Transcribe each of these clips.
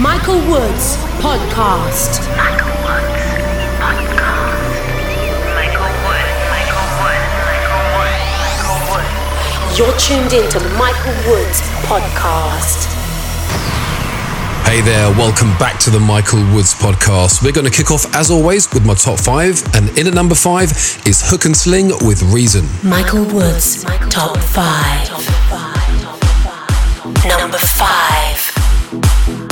Michael Woods Podcast. You're tuned into Michael Woods Podcast. Hey there, welcome back to the Michael Woods podcast. We're going to kick off, as always, with my top five, and in at number five is Hook N Sling with Reason. Michael Woods, top five. Number five.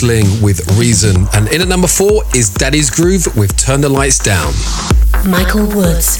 Sling with Reason. And in at number four is Daddy's Groove with Turn the Lights Down. Michael Woods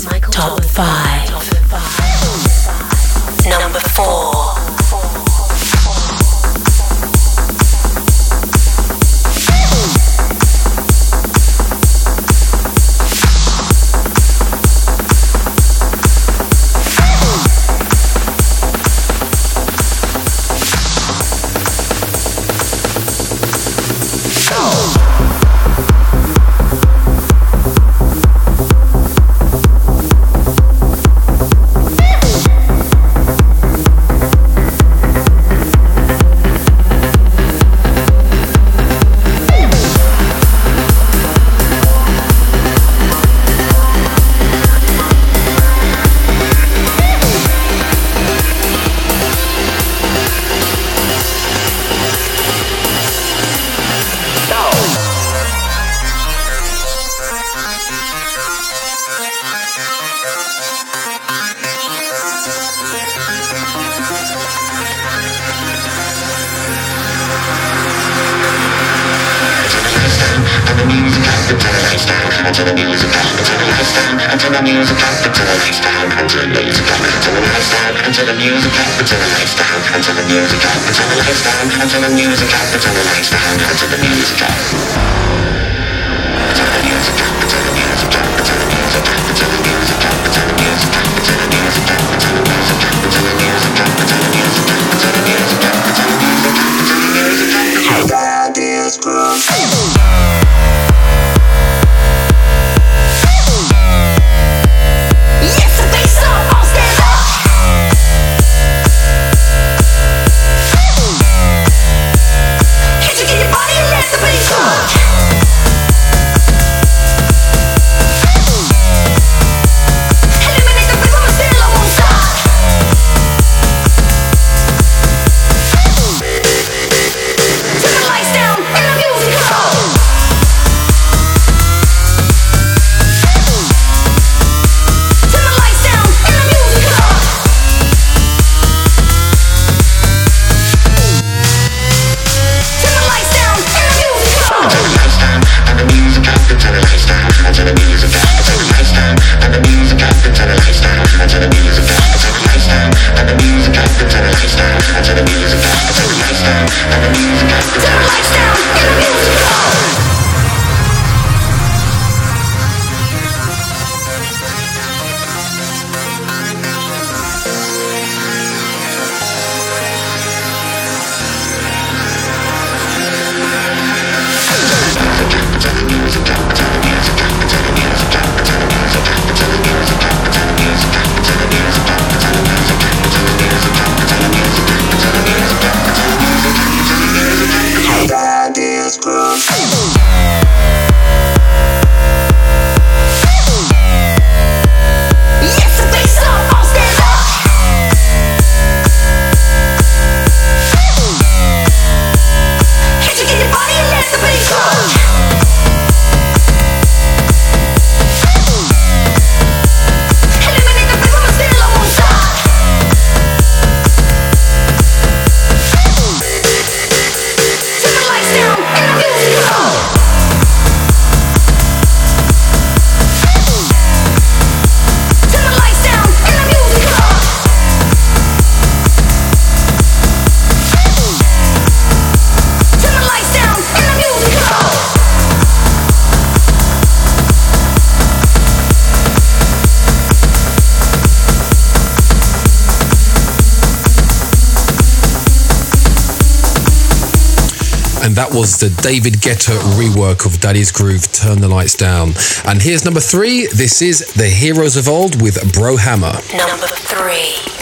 and that was the David Guetta rework of Daddy's Groove, Turn the Lights Down. And here's number three. This is The Heroes of Old with Bro Hammer. Number three.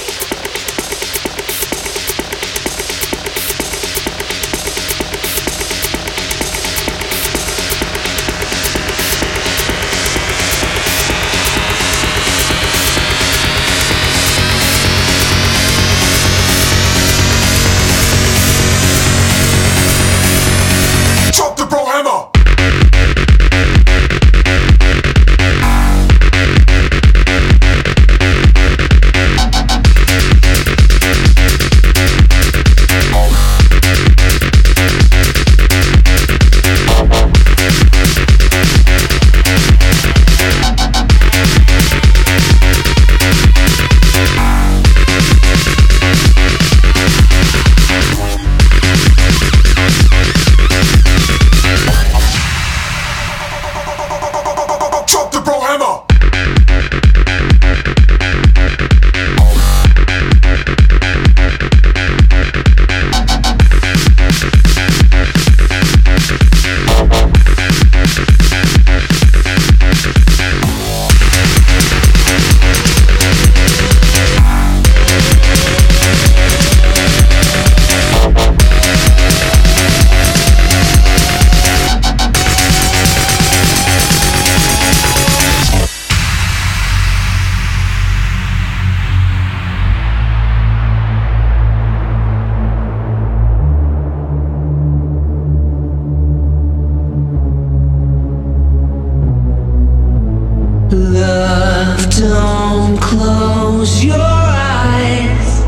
Don't close your eyes.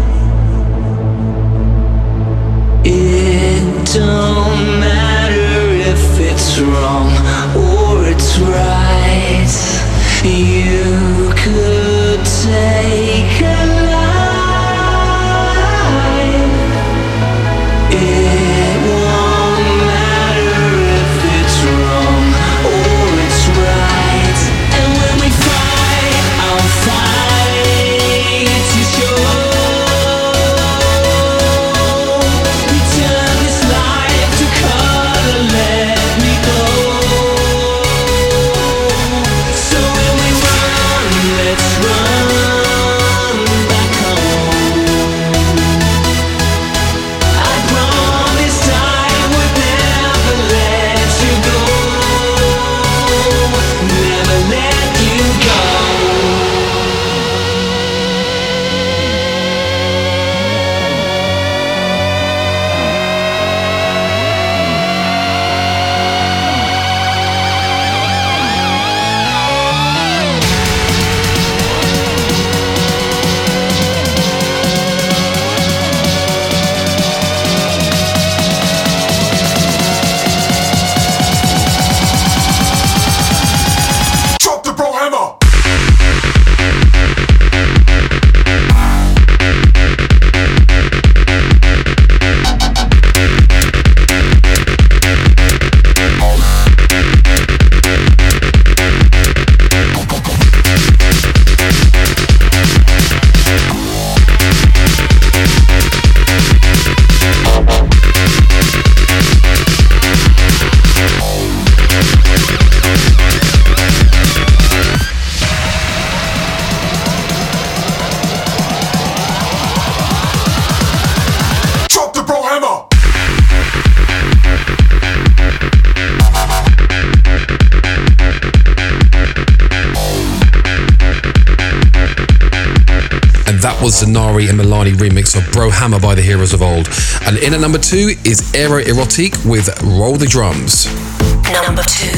It don't matter if it's wrong or it's right. was Zanari and Milani remix of Bro Hammer by the Heroes of Old. And in at number two is Aero Erotique with Roll the Drums. Number two.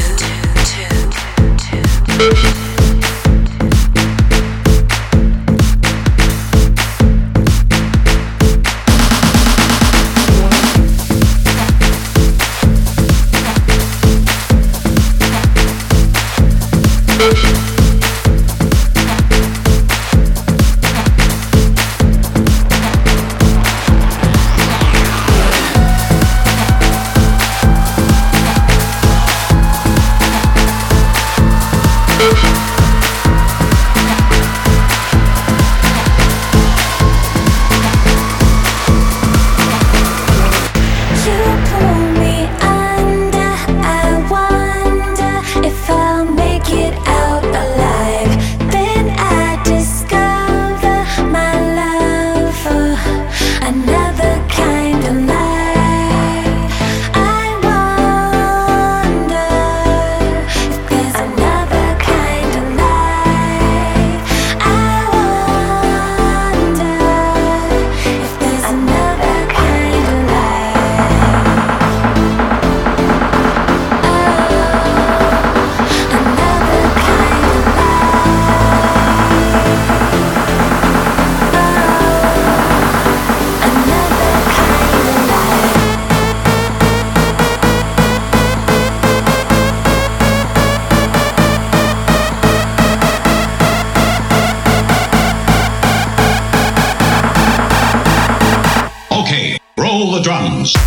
songs.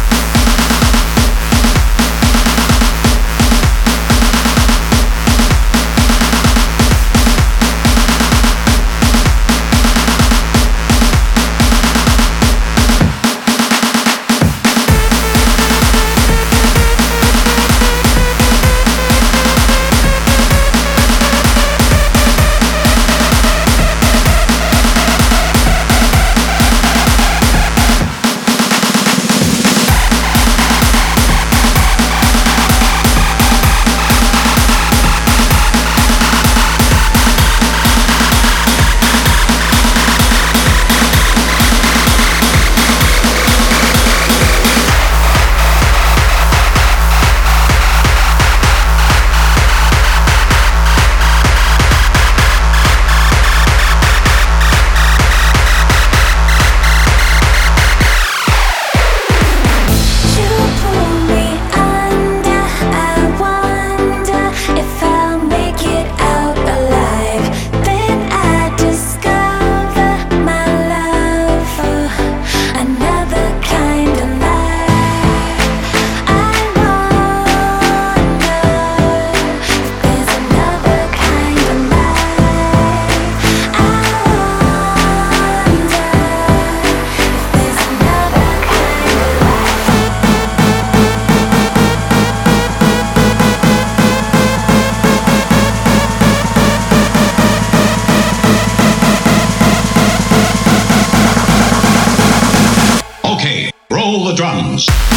Drums.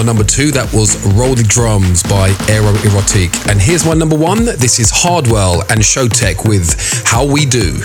My number two. That was Roll the Drums by Aero Erotic. And here's my number one. This is Hardwell and Showtek with How We Do.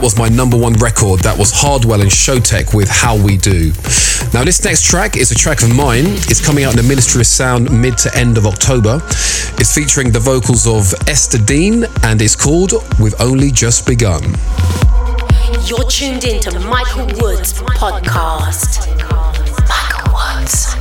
That was my number one record. That was Hardwell and Showtek with How We Do. Now, this next track is a track of mine. It's coming out in the Ministry of Sound mid to end of October. It's featuring the vocals of Ester Dean and it's called We've Only Just Begun. You're tuned in to Michael Woods Podcast. Michael Woods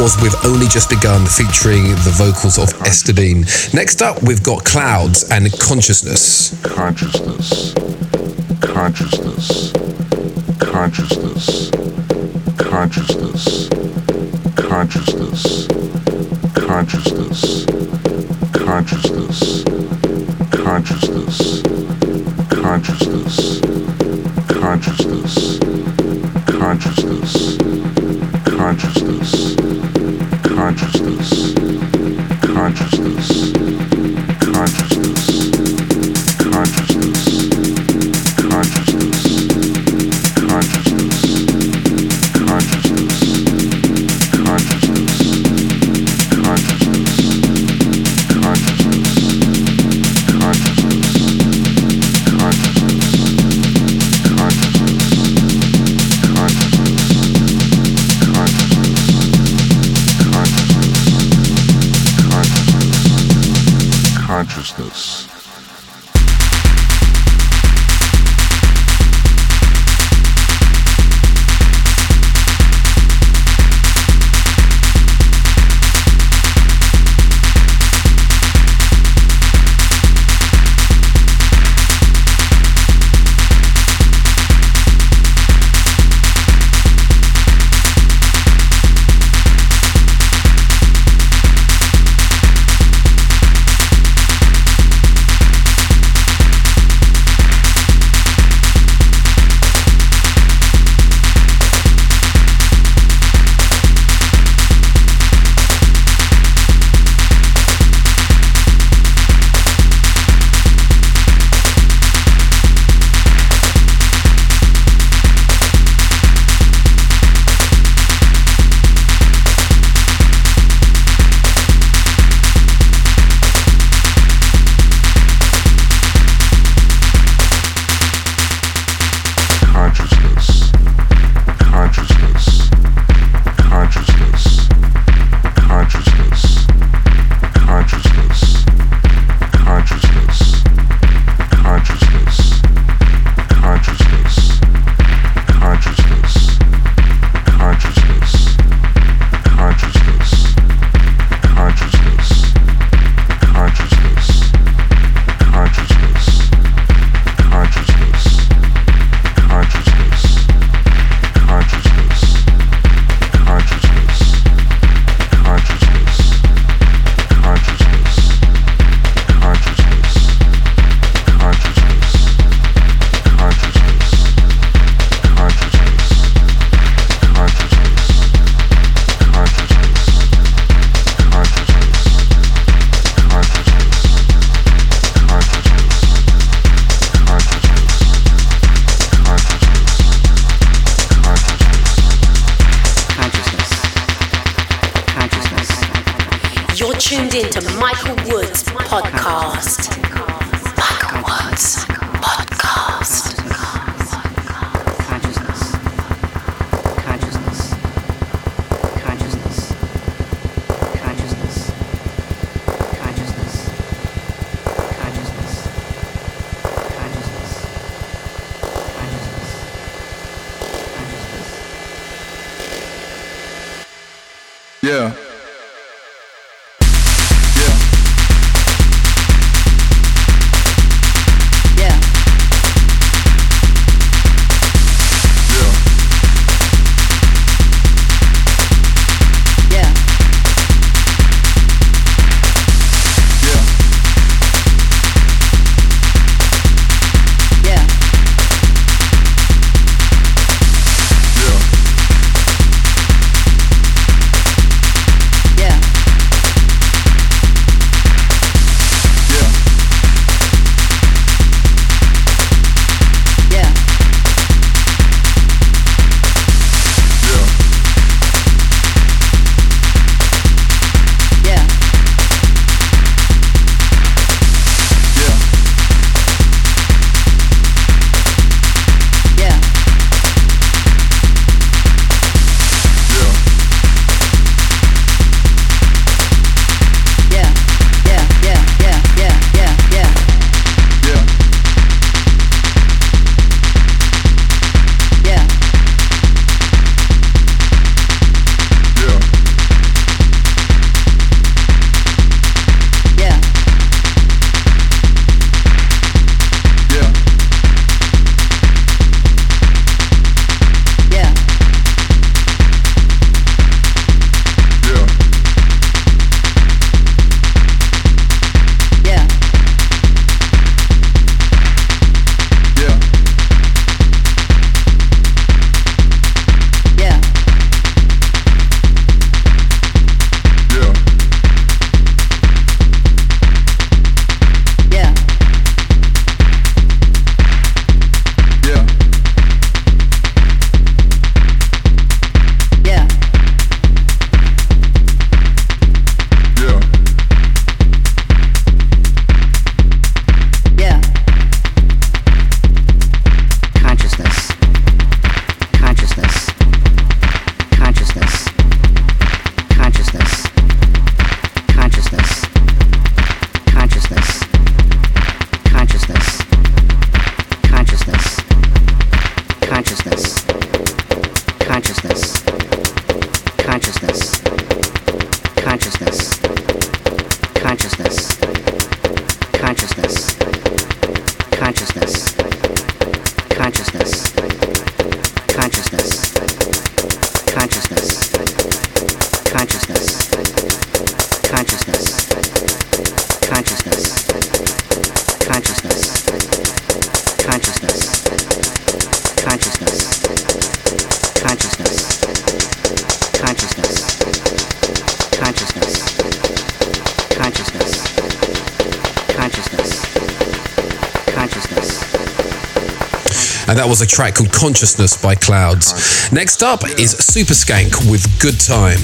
was with Only Just Begun featuring the vocals of Ester Dean. Next up, we've got Clouds and consciousness, consciousness, consciousness, consciousness, consciousness, consciousness, consciousness, consciousness, consciousness, consciousness, consciousness, consciousness, consciousness, consciousness, consciousness, Yeah. was a track called Consciousness by Clouds. Next up is Super Skank with Good Time.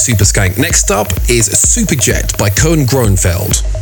Super Skank. Next up is Superjet by Cohen Groeneveld.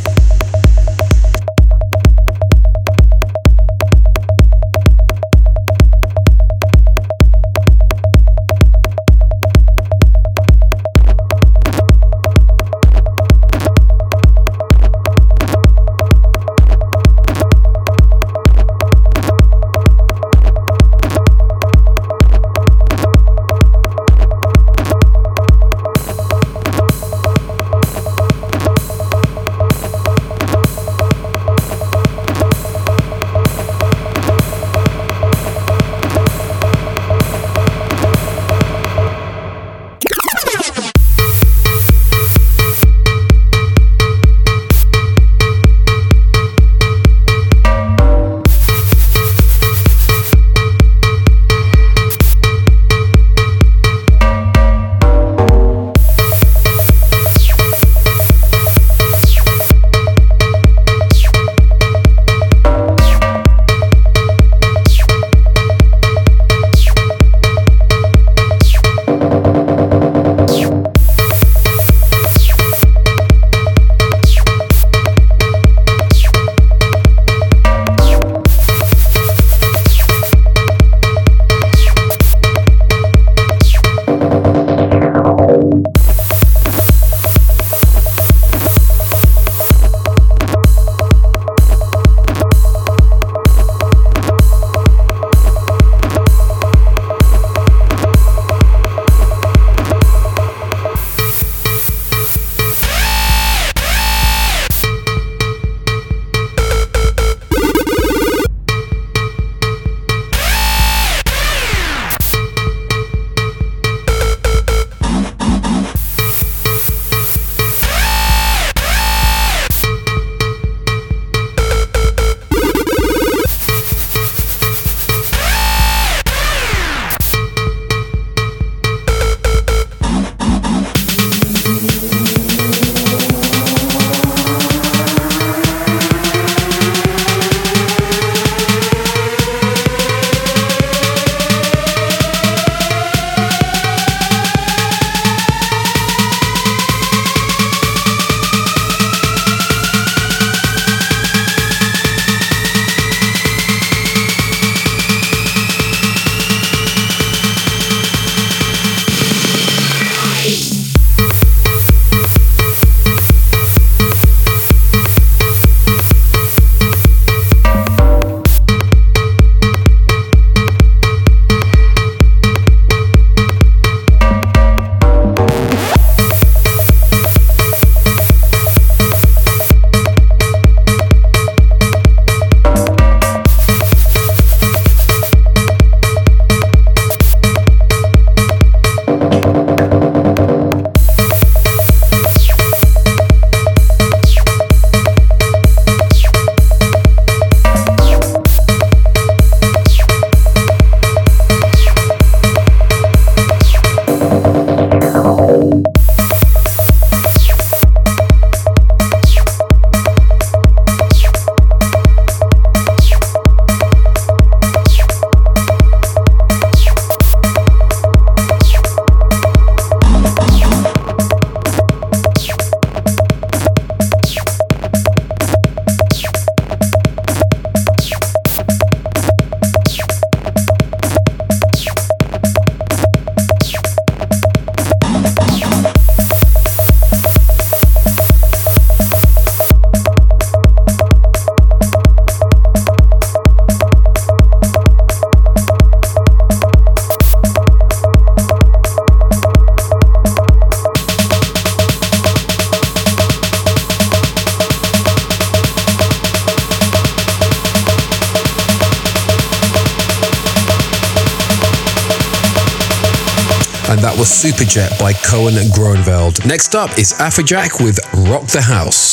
Superjet by Cohen Groeneveld. Next up is Afrojack with Rock the House.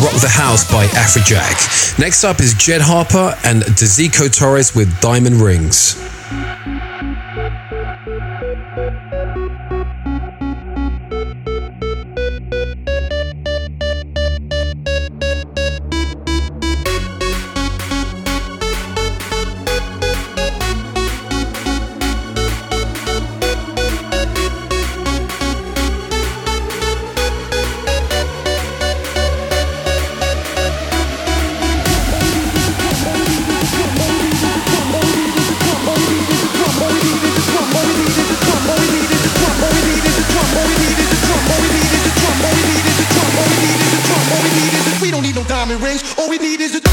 Rock the House by Afrojack. Next up is Jed Harper and Dezico Torres with Diamond Rings. We need is a.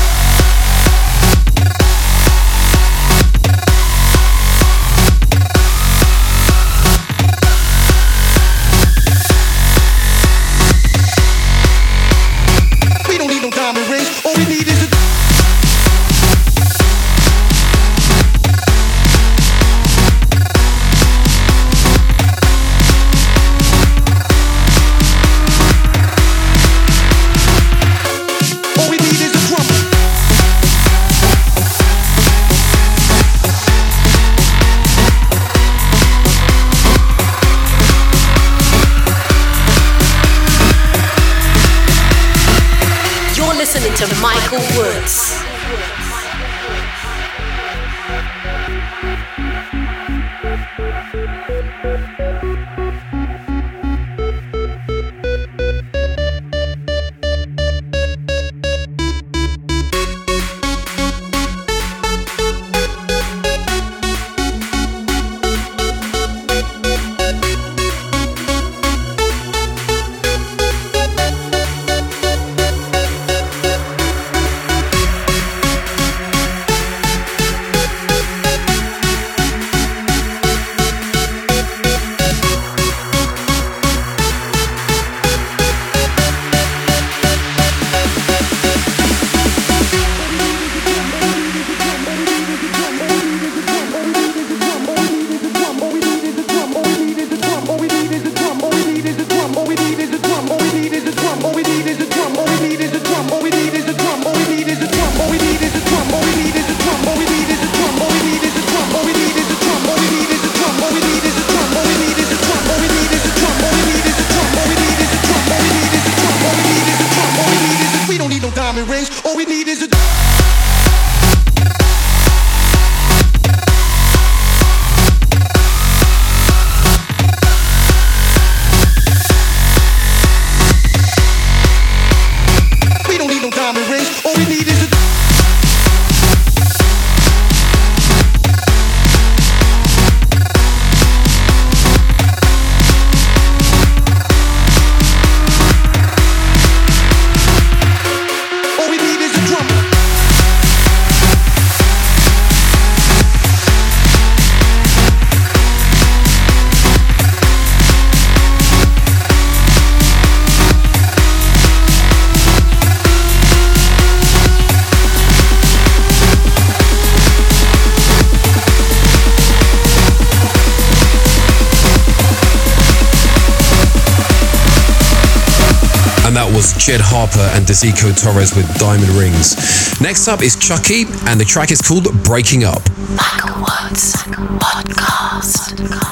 Jed Harper and Dezico Torres with Diamond Rings. Next up is Chuckie, and the track is called Breaking Up. Michael Woods Podcast.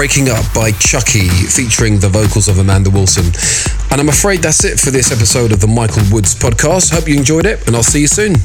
Breaking Up by Chuckie, featuring the vocals of Amanda Wilson. And I'm afraid that's it for this episode of the Michael Woods podcast. Hope you enjoyed it, and I'll see you soon.